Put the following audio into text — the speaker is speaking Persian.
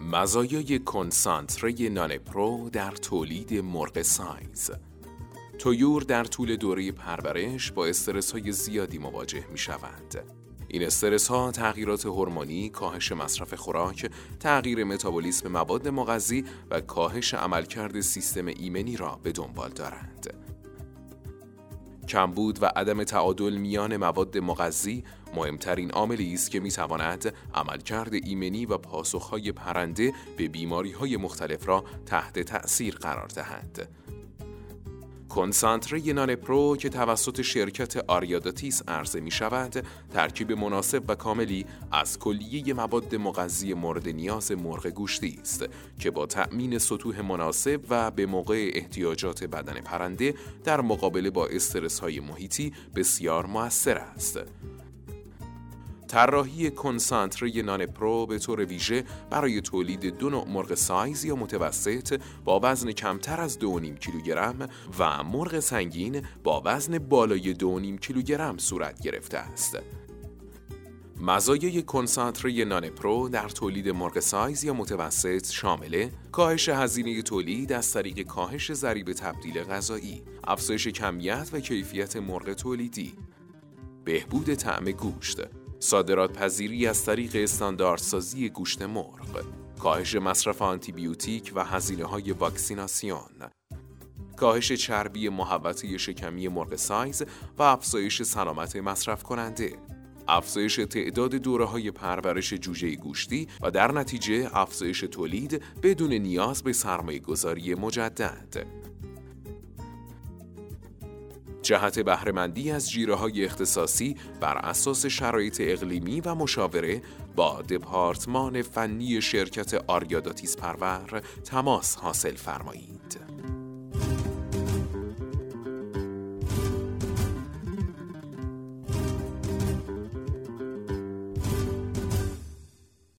مزایای کنسانتره نانپرو در تولید مرغ سایز تویور در طول دوره پرورش با استرس های زیادی مواجه می شوند. این استرس ها تغییرات هورمونی، کاهش مصرف خوراک، تغییر متابولیسم مواد مغذی و کاهش عملکرد سیستم ایمنی را به دنبال دارند. کمبود و عدم تعادل میان مواد مغذی مهمترین عاملی است که می‌تواند عملکرد ایمنی و پاسخهای پرنده به بیماری های مختلف را تحت تأثیر قرار دهند. کنسانتره نان پرو که توسط شرکت آریاداتیس عرضه می شود ترکیب مناسب و کاملی از کلیه مواد مغذی مورد نیاز مرغ گوشتی است که با تأمین سطوح مناسب و به موقع احتیاجات بدن پرنده در مقابله با استرس های محیطی بسیار موثر است. طراحی کنسانتره نان پرو به طور ویژه برای تولید دو نوع مرغ سایز یا متوسط با وزن کمتر از 2.5 کیلوگرم و مرغ سنگین با وزن بالای 2.5 کیلوگرم صورت گرفته است. مزایای کنسانتره نان پرو در تولید مرغ سایز یا متوسط شامل کاهش هزینه تولید از طریق کاهش ضریب تبدیل غذایی، افزایش کمیت و کیفیت مرغ تولیدی، بهبود طعم گوشت، صادرات پذیری از طریق استانداردسازی گوشت مرغ، کاهش مصرف آنتیبیوتیک و هزینه های واکسیناسیون، کاهش چربی محوطه شکمی مرغ سایز و افزایش سلامت مصرف کننده، افزایش تعداد دوره های پرورش جوجه گوشتی و در نتیجه افزایش تولید بدون نیاز به سرمایه گذاری مجدد. جهت بهرهمندی از جیره های اختصاصی بر اساس شرایط اقلیمی و مشاوره با دپارتمان فنی شرکت آریاداتیس پرور تماس حاصل فرمایید.